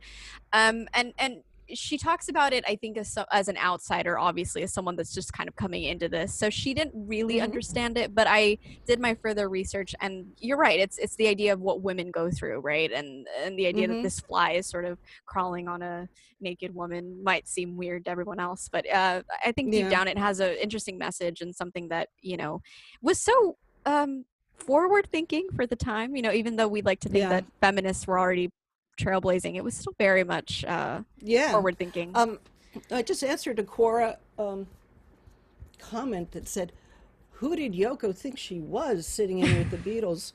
Um and and she talks about it I think as as an outsider obviously as someone that's just kind of coming into this. So she didn't really Mhm. understand it, but I did my further research and you're right. It's it's the idea of what women go through, right? And and the idea Mhm. that this fly is sort of crawling on a naked woman might seem weird to everyone else, but uh, I think deep Yeah. down it has an interesting message and something that you know was so um, forward thinking for the time. You know, even though we'd like to think Yeah. that feminists were already trailblazing, it was still very much uh, Yeah. forward thinking. Um, I just answered a Quora um, comment that said, "Who did Yoko think she was sitting in with the Beatles?"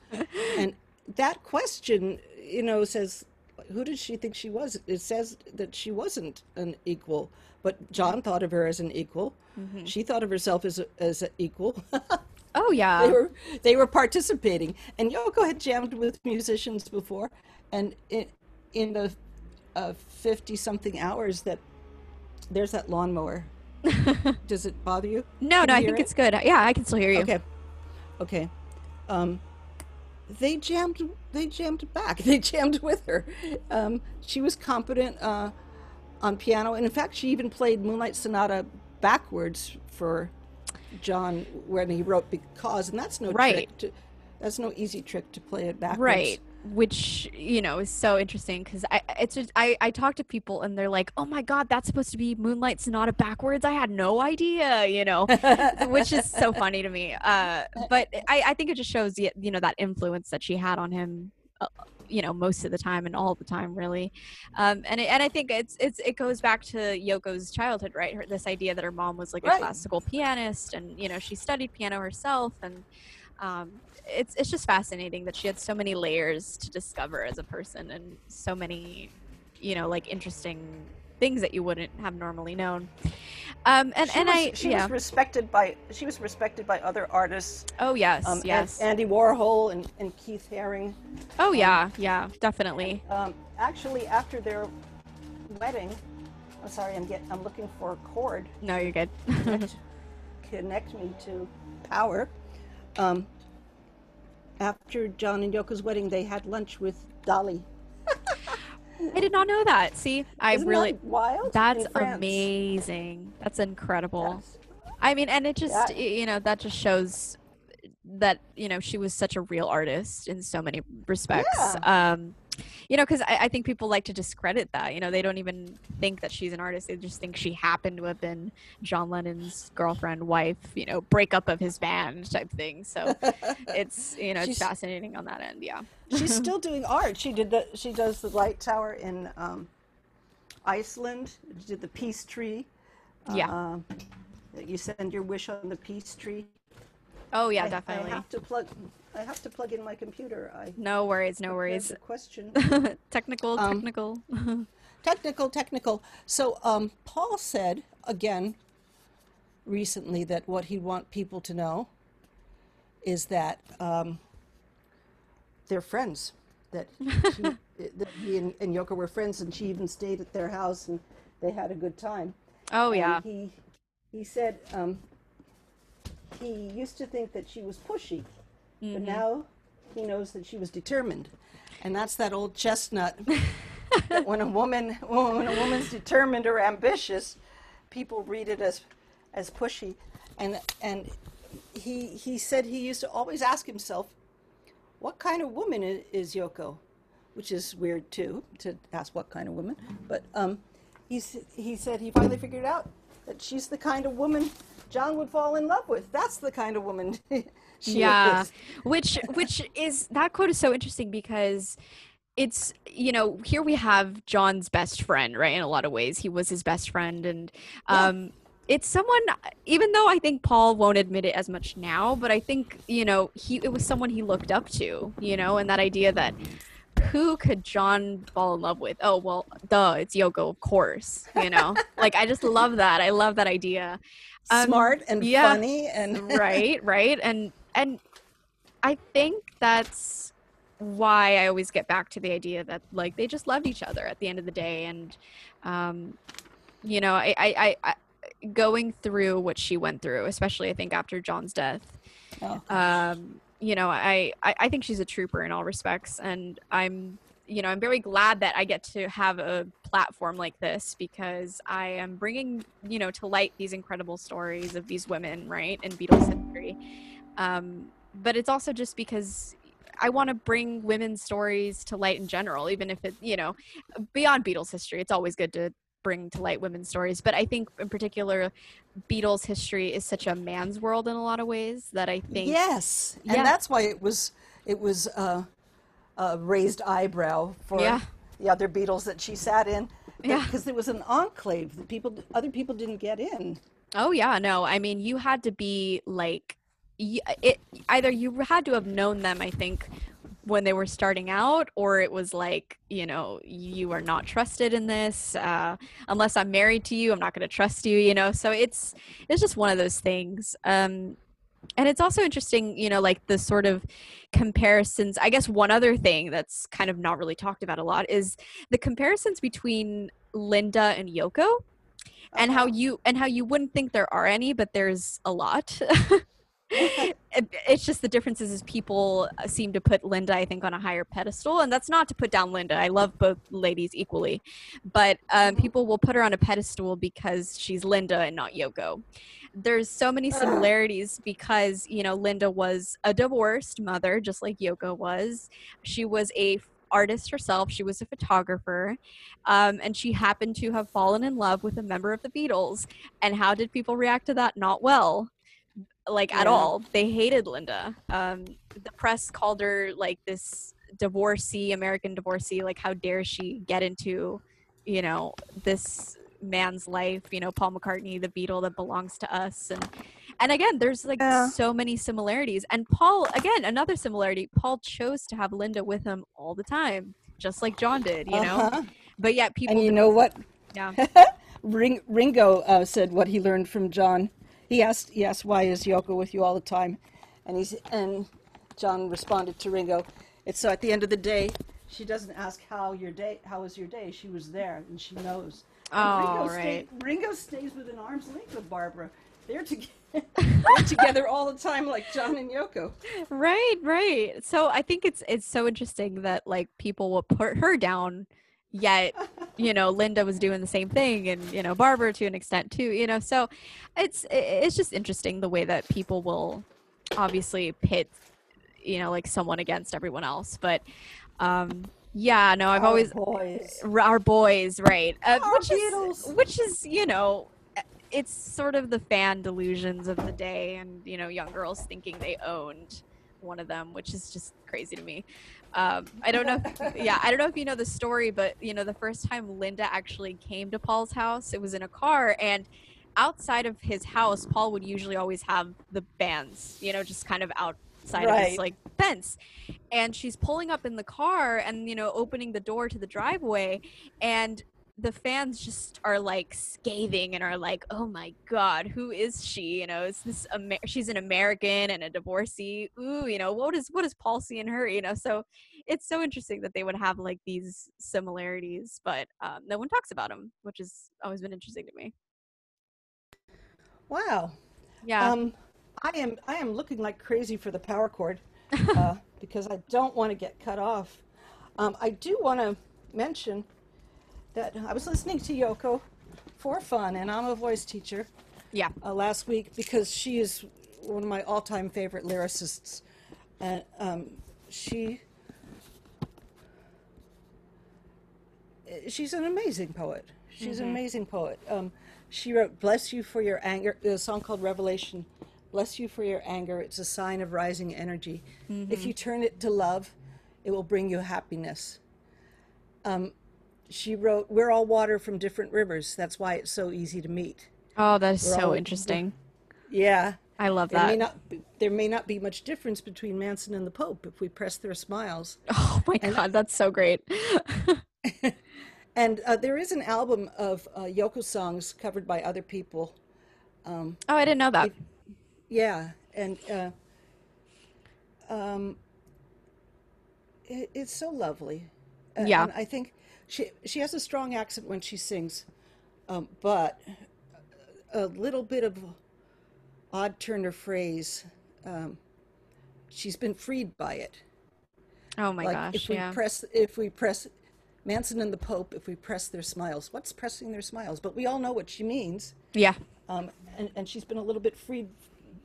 and that question, you know, says, "Who did she think she was?" It says that she wasn't an equal, but John thought of her as an equal. Mhm. She thought of herself as a, as an equal. Oh yeah, they were they were participating, and Yoko had jammed with musicians before, and in in the fifty something hours that there's that lawnmower. Does it bother you? no, Can no, you I think it? it's good. Yeah, I can still hear you. Okay, okay. Um, they jammed. They jammed back. They jammed with her. Um, she was competent uh, on piano, and in fact, she even played Moonlight Sonata backwards for John when he wrote "Because," and that's no Right. trick. To, that's no easy trick to play it backwards. Right. Which you know is so interesting because I it's just I I talk to people and they're like, oh my god, that's supposed to be Moonlight Sonata backwards. I had no idea, you know, which is so funny to me. Uh, but I I think it just shows you know that influence that she had on him. Uh, you know most of the time and all the time really um and it, and i think it's it's it goes back to yoko's childhood right her, this idea that her mom was like a Right. classical pianist and you know she studied piano herself and um it's it's just fascinating that she had so many layers to discover as a person and so many you know like interesting things that you wouldn't have normally known um and she and was, i she yeah was respected by she was respected by other artists. oh yes Um, yes Andy Warhol and, and Keith Haring. oh yeah yeah definitely Um, actually, after their wedding, I'm sorry, I'm get I'm looking for a cord no you're good connect, connect me to power. Um, after John and Yoko's wedding, they had lunch with Dalí. i did not know that see i Isn't really that wild? That's amazing. That's incredible. Yes. I mean, and it just yeah. you know, that just shows that, you know, she was such a real artist in so many respects. Um, you know, because I, I think people like to discredit that. You know, they don't even think that she's an artist. They just think she happened to have been John Lennon's girlfriend, wife, you know, breakup of his band type thing. So it's, you know, it's She's- fascinating on that end. Yeah. She's still doing art. She did the she does the light tower in um, Iceland. She did the peace tree. Yeah. Uh, you send your wish on the peace tree. Oh, yeah, I- definitely. I have to plug. I have to plug in my computer. I no worries. No worries. question. technical, Um, technical. technical, technical. So um, Paul said again recently that what he'd want people to know is that um, they're friends. That he, that he and, and Yoko were friends, and she even stayed at their house, and they had a good time. oh, And yeah. he he said um, he used to think that she was pushy, Mm-hmm. but now he knows that she was determined, and that's that old chestnut. that when a woman when a woman's determined or ambitious, people read it as as pushy, and and he he said he used to always ask himself, what kind of woman is, is Yoko, which is weird too to ask what kind of woman, but um, he he said he finally figured out that she's the kind of woman John would fall in love with. That's the kind of woman she yeah is. which which is that quote is so interesting because it's you know here we have john's best friend right in a lot of ways he was his best friend and Yeah. um it's someone even though i think paul won't admit it as much now but i think you know he it was someone he looked up to you know and that idea that who could john fall in love with oh well duh it's yoko of course you know like i just love that i love that idea Um, Smart and yeah. funny and right right. And and i think that's why i always get back to the idea that like they just loved each other at the end of the day. And um you know i i, I, I going through what she went through especially i think after john's death Oh, um, you know, I, I I think she's a trooper in all respects, and I'm you know I'm very glad that I get to have a platform like this because I am bringing you know to light these incredible stories of these women, right, in Beatles history. Um, but it's also just because I want to bring women's stories to light in general, even if it you know beyond Beatles history. It's always good to bring to light women's stories, but I think in particular Beatles history is such a man's world in a lot of ways that I think Yes, and Yeah. that's why it was it was uh, a raised eyebrow for Yeah. the other Beatles that she sat in. Yeah. because there was an enclave that people other people didn't get in. Oh yeah, no. I mean, you had to be like, it either you had to have known them. I think when they were starting out, or it was like, you know, you are not trusted in this. Uh, unless I'm married to you, I'm not going to trust you. You know, so it's it's just one of those things. Um, and it's also interesting, you know, like the sort of comparisons. I guess one other thing that's kind of not really talked about a lot is the comparisons between Linda and Yoko and how Uh-huh. you and how you wouldn't think there are any but there's a lot it's just the differences is people uh, seem to put linda i think on a higher pedestal and that's not to put down linda i love both ladies equally but um, people will put her on a pedestal because she's linda and not yoko there's so many similarities because you know linda was a divorced mother just like yoko was she was a artist herself she was a photographer um, and she happened to have fallen in love with a member of the Beatles. And how did people react to that? Not well, like at all. They hated Linda. Um, the press called her like this divorcee, American divorcee. Like, how dare she get into, you know, this man's life? You know, Paul McCartney, the Beatle that belongs to us, and and again, there's like Yeah. so many similarities. And Paul, again, another similarity. Paul chose to have Linda with him all the time, just like John did. You know, Uh-huh. but yet people And you know what? yeah. Ring, Ringo uh, said what he learned from John. He asked, he asked, "Why is Yoko with you all the time?" And he's and John responded to Ringo, "It's so at the end of the day, she doesn't ask how your day, how was your day. She was there and she knows." Oh, Ringo, right. Ringo stays within arm's length of Barbara. They're together. They're together all the time, like John and Yoko. Right, right. So I think it's it's so interesting that like people will put her down, yet you know Linda was doing the same thing, and you know Barbara to an extent too. You know, so it's it's just interesting the way that people will obviously pit you know like someone against everyone else, but um Yeah, no, I've Our always boys. Our boys, right? Uh, Our which Beatles. is which is you know, uh, it's sort of the fan delusions of the day, and you know, young girls thinking they owned one of them, which is just crazy to me. Um, I don't know. If, yeah, I don't know if you know the story, but you know, the first time Linda actually came to Paul's house, it was in a car, and outside of his house, Paul would usually always have the bands, you know, just kind of outside of his Right. like fence. And she's pulling up in the car and you know opening the door to the driveway, and the fans just are like scathing and are like, "Oh my God, who is she? You know, is this Amer- she's an American and a divorcee? Ooh, you know, what is what does Paul see in her? You know, so it's so interesting that they would have like these similarities, but um, no one talks about them, which has always been interesting to me. Wow. Yeah, Um, I am I am looking like crazy for the power cord uh, because I don't want to get cut off. Um, I do want to mention that I was listening to Yoko for fun, and I'm a voice teacher yeah, uh, last week because she is one of my all-time favorite lyricists, and um, she she's an amazing poet. She's an amazing poet. Um, she wrote "Bless You for Your Anger," a song called "Revelation." Bless you for your anger. It's a sign of rising energy. If you turn it to love, it will bring you happiness. Um, she wrote, "We're all water from different rivers. That's why it's so easy to meet." Oh, that is We're so all- interesting. Yeah, I love there may that. not be, there may not be much difference between Manson and the Pope if we press their smiles. Oh my God, that's so great. And uh, there is an album of uh, Yoko songs covered by other people. oh, I didn't know that. Yeah, and uh, um, it, it's so lovely. Uh, Yeah. and I think she she has a strong accent when she sings, um, but a little bit of odd turn of phrase. Um, she's been freed by it. Oh my like gosh, if we yeah. press if we press Manson and the Pope, if we press their smiles, what's pressing their smiles? But we all know what she means. Yeah. Um, and, and she's been a little bit freed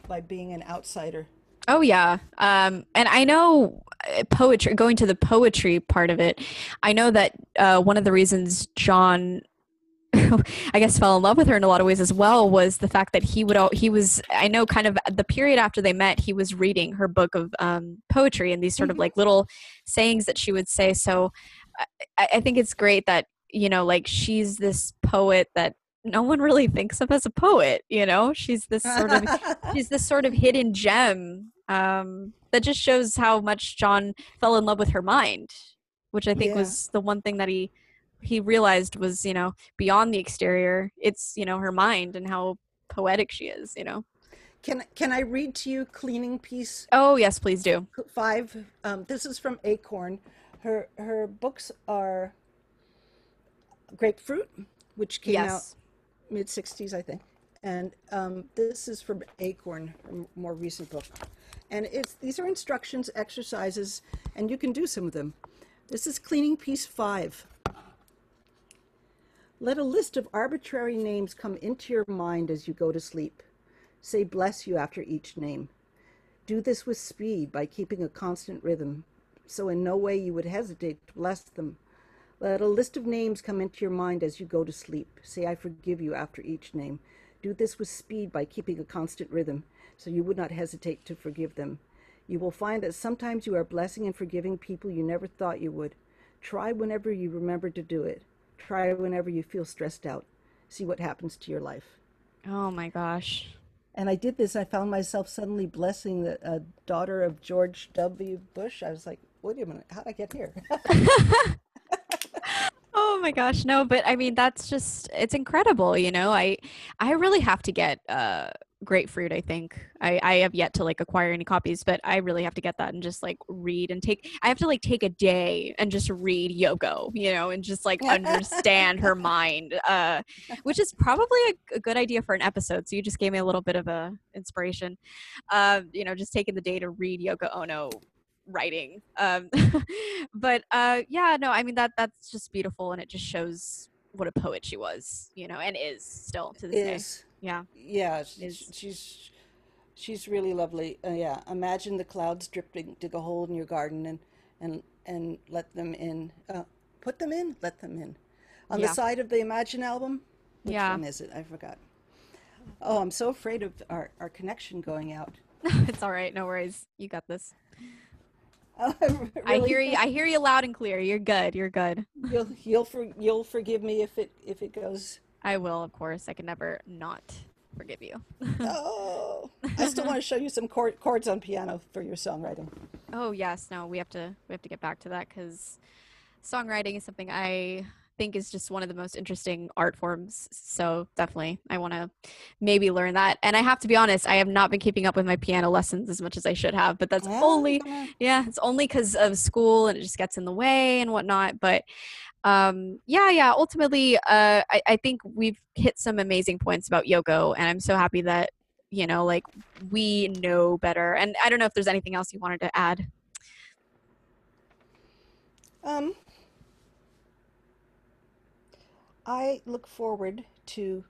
by being an outsider. Oh yeah. Um, and I know uh, poetry. Going to the poetry part of it, I know that uh, one of the reasons John, I guess, fell in love with her in a lot of ways as well was the fact that he would. al- He was. I know, kind of the period after they met, he was reading her book of um, poetry and these sort of like little sayings that she would say. So, I, I think it's great that you know, like she's this poet that no one really thinks of as a poet. You know, she's this sort of she's this sort of hidden gem um, that just shows how much John fell in love with her mind, which I think Yeah. was the one thing that he he realized was you know beyond the exterior. It's you know her mind and how poetic she is. You know. Can can I read to you cleaning piece Oh yes, please do. five? Um, this is from Acorn. Her her books are Grapefruit, which came out Yes. Mid '60s, I think, and um, this is from Acorn, a more recent book. And it's these are instructions, exercises, and you can do some of them. This is cleaning piece five. Let a list of arbitrary names come into your mind as you go to sleep. Say bless you after each name. Do this with speed by keeping a constant rhythm, so in no way you would hesitate to bless them. Let a list of names come into your mind as you go to sleep. Say, I forgive you after each name. Do this with speed by keeping a constant rhythm, so you would not hesitate to forgive them. You will find that sometimes you are blessing and forgiving people you never thought you would. Try whenever you remember to do it. Try whenever you feel stressed out. See what happens to your life. Oh my gosh. And I did this. I found myself suddenly blessing the uh, daughter of George W. Bush. I was like, wait a minute, how did I get here? Oh my gosh, no, but I mean that's just it's incredible, you know. I I really have to get uh grapefruit, I think. I I have yet to like acquire any copies, but I really have to get that and just like read and take I have to like take a day and just read Yoko, you know, and just like understand her mind. Uh which is probably a, a good idea for an episode. So you just gave me a little bit of a inspiration. Um, you know, just taking the day to read Yoko Ono writing um but uh yeah no i mean that that's just beautiful and it just shows what a poet she was you know and is still to this day Is yeah yeah, she's she's she's really lovely. Uh, yeah, imagine the clouds drifting, dig a hole in your garden, and and and let them in. Uh, put them in, let them in. On Yeah. the side of the Imagine album, which Yeah. one is it? I forgot. Oh, I'm so afraid of our, our connection going out. it's all right. No worries. You got this. Oh, I hear you. I hear you loud and clear. You're good. You're good. You'll you'll for, you'll forgive me if it if it goes. I will, of course. I can never not forgive you. Oh, I still want to show you some chord, chords on piano for your songwriting. Oh yes, no, we have to we have to get back to that because songwriting is something I think is just one of the most interesting art forms. So definitely, I want to maybe learn that. And I have to be honest, I have not been keeping up with my piano lessons as much as I should have. But that's Well, only yeah, it's only because of school and it just gets in the way and whatnot. But um, yeah, yeah, ultimately, uh, I, I think we've hit some amazing points about Yoko, and I'm so happy that you know, like we know better. And I don't know if there's anything else you wanted to add. Um, I look forward to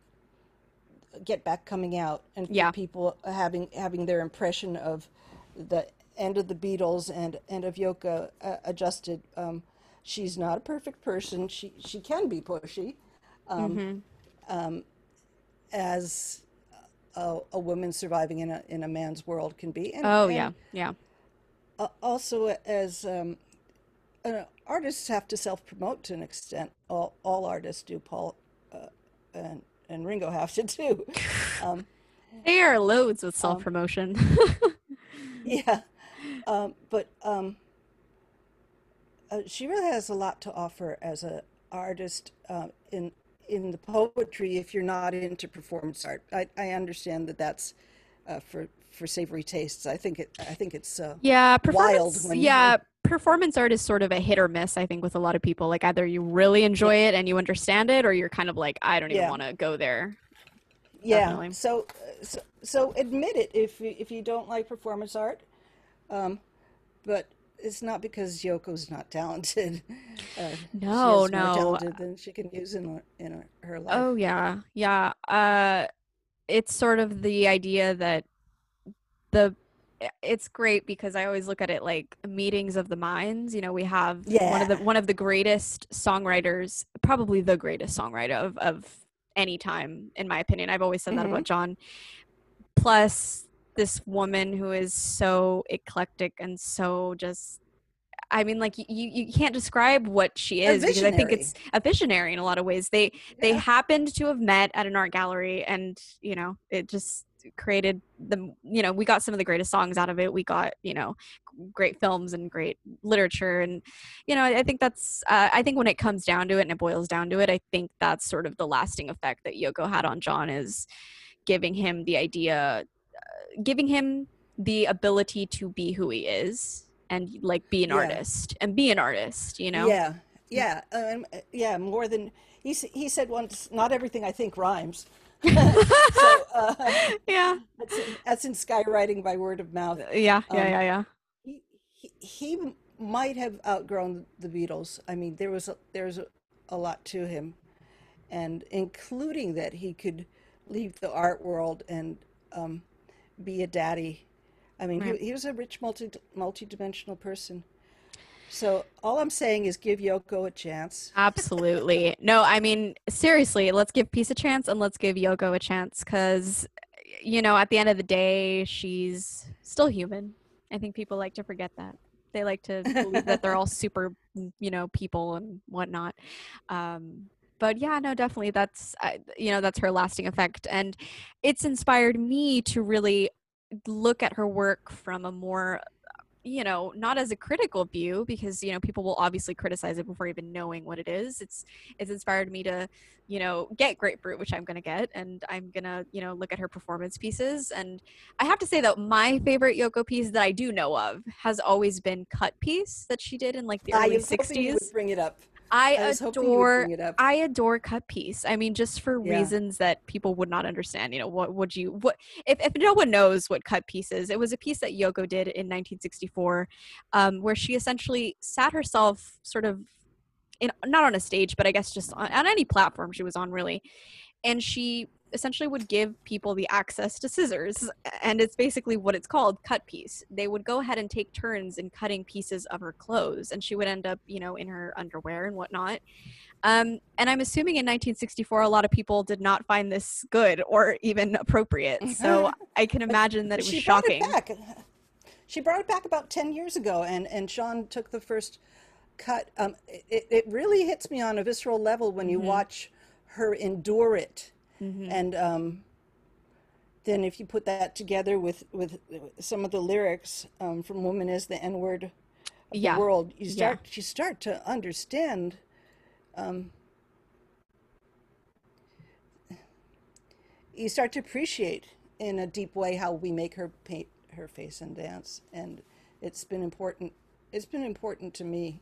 Get Back coming out and Yeah. people having having their impression of the end of the Beatles and and of Yoko uh, adjusted. Um, she's not a perfect person. She she can be pushy, um, um, as a, a woman surviving in a in a man's world can be. And, Oh and yeah, yeah, also as um, uh, artists have to self-promote to an extent. All, all artists do. Paul uh, and and Ringo have to too. Um, there are loads with self promotion. yeah, um, but um, uh, she really has a lot to offer as an artist uh, in in the poetry. If you're not into performance art, I, I understand that that's uh, for for savory tastes. I think it. I think it's. Uh, yeah, wild when- yeah, performance art is sort of a hit or miss. I think with a lot of people, like either you really enjoy it and you understand it, or you're kind of like, I don't even Yeah. want to go there. Yeah. So, so, so admit it if you, if you don't like performance art, um, but it's not because Yoko's not talented. Uh, No, no. more talented than she can use in in her, life. Oh yeah, yeah. Uh, it's sort of the idea that the it's great because I always look at it like meetings of the minds. You know, we have one of the one of the greatest songwriters, probably the greatest songwriter of of any time, in my opinion. I've always said that Mhm. about John. Plus, this woman who is so eclectic and so just. I mean, like you, you can't describe what she is because I think it's a visionary in a lot of ways. They they happened to have met at an art gallery and you know it just created the you know we got some of the greatest songs out of it we got you know great films and great literature and you know i think that's uh, i think when it comes down to it and it boils down to it i think that's sort of the lasting effect that yoko had on john is giving him the idea uh, giving him the ability to be who he is and like be an Yeah. artist and be an artist you know Yeah, yeah, um, yeah. More than he he said once. Not everything I think rhymes. so uh, yeah that's in, that's in skywriting by word of mouth. yeah yeah Um, yeah yeah he, he, he might have outgrown the Beatles. I mean, there was a, there's a, a lot to him, and including that he could leave the art world and um, be a daddy. I mean, Right. he, he was a rich, multi multi-dimensional person. So all I'm saying is give Yoko a chance. Absolutely. No, I mean, seriously, let's give Peace a chance and let's give Yoko a chance because, you know, at the end of the day, she's still human. I think people like to forget that. They like to believe that they're all super, you know, people and whatnot. Um, but yeah, no, definitely that's, uh, you know, that's her lasting effect. And it's inspired me to really look at her work from a more you know not as a critical view because you know people will obviously criticize it before even knowing what it is. It's it's inspired me to you know get grapefruit which i'm gonna get and i'm gonna you know look at her performance pieces. And i have to say that my favorite yoko piece that i do know of has always been cut piece that she did in like the I early hoping you 60s bring it up. I, I was hoping you would adore bring it up. I adore cut piece. I mean, just for Yeah. reasons that people would not understand. You know, what would you what if if no one knows what cut piece is? It was a piece that Yoko did in 1964, um, where she essentially sat herself sort of in not on a stage, but I guess just on, on any platform she was on, really, and she essentially would give people the access to scissors, and it's basically what it's called, cut piece. They would go ahead and take turns in cutting pieces of her clothes, and she would end up, you know, in her underwear and whatnot. Um, and I'm assuming in 1964, a lot of people did not find this good or even appropriate. So I can imagine that it was she shocking. brought it back. She brought it back about 10 years ago, and, and Sean took the first cut. Um, it, it really hits me on a visceral level when you Mm-hmm. watch her endure it. And um, then if you put that together with, with some of the lyrics um, from Woman is the N word of Yeah. the world, you Yeah. start, you start to understand. Um, you start to appreciate in a deep way how we make her paint her face and dance and it's been important it's been important to me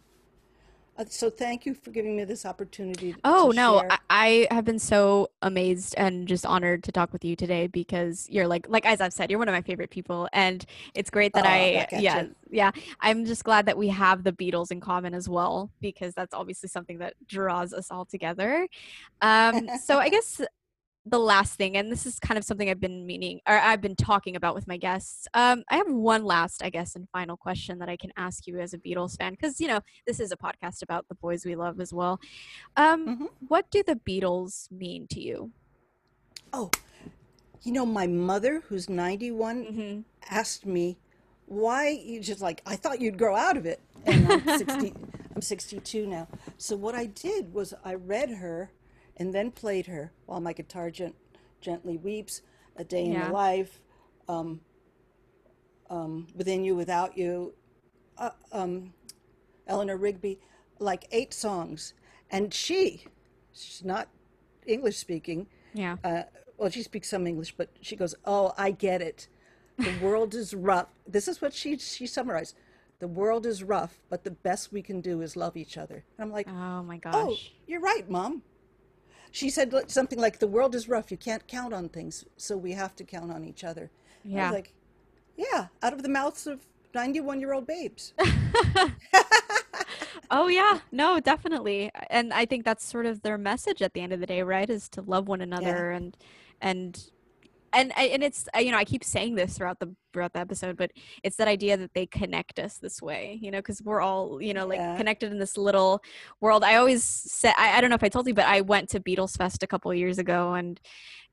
so thank you for giving me this opportunity Oh to no. I, I have been so amazed and just honored to talk with you today because you're like like as I've said, you're one of my favorite people, and it's great that Aw, I yeah you. yeah I'm just glad that we have the Beatles in common as well because that's obviously something that draws us all together. Um, so I guess the last thing, and this is kind of something I've been meaning or I've been talking about with my guests. Um, I have one last, I guess, and final question that I can ask you as a Beatles fan because you know this is a podcast about the boys we love as well. Um, Mhm. what do the Beatles mean to you? oh you know my mother who's 91 Mm-hmm. asked me why you just like i thought you'd grow out of it and i'm 60 i'm 62 now so what i did was i read her and then played her while my guitar gent- gently weeps a day in Yeah. the life um, um, within you without you uh, um, eleanor rigby like eight songs and she she's not english speaking Yeah. uh, well, she speaks some English, but she goes, "Oh, I get it. The world is rough." This is what she she summarized: "The world is rough, but the best we can do is love each other." And I'm like, Oh my gosh. "Oh, you're right, Mom." She said something like, "The world is rough. You can't count on things, so we have to count on each other." I Yeah. was like, "Yeah," out of the mouths of 91 year old babes. Oh yeah, no, definitely. And I think that's sort of their message at the end of the day, right? Is to love one another and and and and it's uh, you know I keep saying this throughout the throughout the episode, but it's that idea that they connect us this way, you know, because we're all you know like Yeah. connected in this little world. I always said I, I don't know if I told you, but I went to Beatles Fest a couple of years ago, and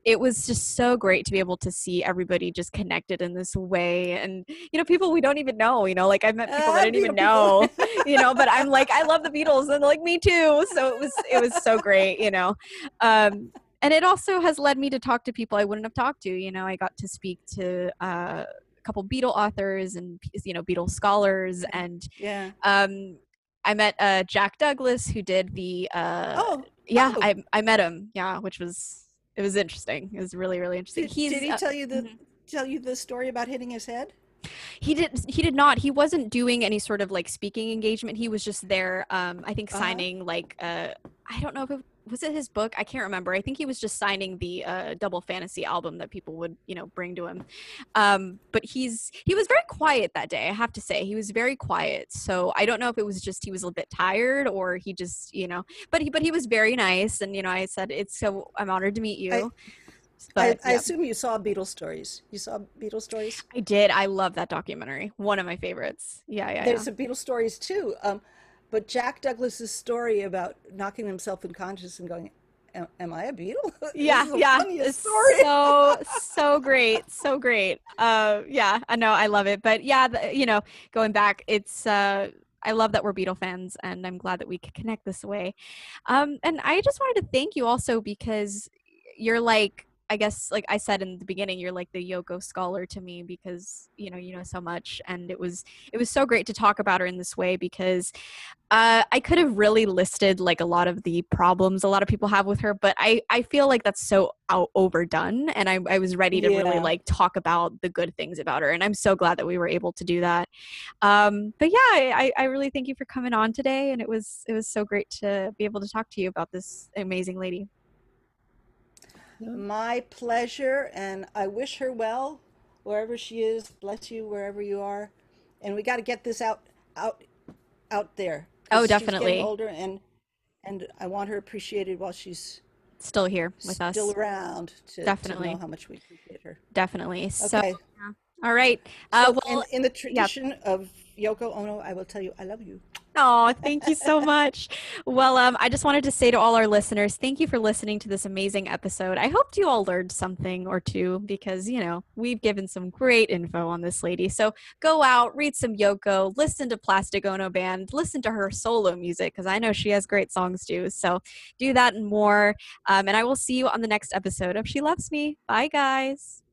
it was just so great to be able to see everybody just connected in this way, and you know people we don't even know, you know, like I've met people Ah, that I didn't even Beatle know you know but i'm like i love the beatles and they're like me too so it was it was so great you know um and it also has led me to talk to people i wouldn't have talked to you know i got to speak to uh, a couple beatle authors and you know beatle scholars and yeah. um i met uh jack douglas who did the uh Oh, yeah oh. i i met him yeah which was it was interesting it was really really interesting did, he's did he uh, tell you the mhm. tell you the story about hitting his head? he did he did not he wasn't doing any sort of like speaking engagement he was just there um i think Uh-huh. signing like uh i don't know if it was it his book i can't remember i think he was just signing the uh double fantasy album that people would you know bring to him um but he's he was very quiet that day i have to say he was very quiet so i don't know if it was just he was a bit tired or he just you know but he but he was very nice and you know i said it's so i'm honored to meet you I- but I, I yeah. assume you saw Beatles stories. You saw Beatles stories. I did. I love that documentary. One of my favorites. Yeah, yeah, There's yeah. some Beatles stories too. Um, but Jack Douglas's story about knocking himself unconscious and going, "Am, am I a Beatle?" Yeah, yeah. So so great, so great. Uh, yeah, I know, I love it. But yeah, the, you know, going back, it's uh, I love that we're Beatle fans, and I'm glad that we could connect this way. Um, and I just wanted to thank you also because you're like. I guess, like I said in the beginning, you're like the Yoko scholar to me because you know you know so much, and it was it was so great to talk about her in this way because uh, I could have really listed like a lot of the problems a lot of people have with her, but I, I feel like that's so out overdone. And I, I was ready to really like talk about the good things about her. And I'm so glad that we were able to do that. Um, but yeah, I I really thank you for coming on today. And it was, it was so great to be able to talk to you about this amazing lady. My pleasure, and I wish her well wherever she is. Bless you wherever you are, and we got to get this out, out, out there. Oh, she's definitely. older, and and I want her appreciated while she's still here with us. still around to, to Definitely. know how much we appreciate her. Definitely. So, Okay. all right. Uh, So well, in, in the tradition of Yoko Ono, I will tell you, I love you. Oh, thank you so much. Well, um, I just wanted to say to all our listeners, thank you for listening to this amazing episode. I hoped you all learned something or two because, you know, we've given some great info on this lady. So go out, read some Yoko, listen to Plastic Ono Band, listen to her solo music because I know she has great songs too. So do that and more. Um, and I will see you on the next episode of She Loves Me. Bye, guys.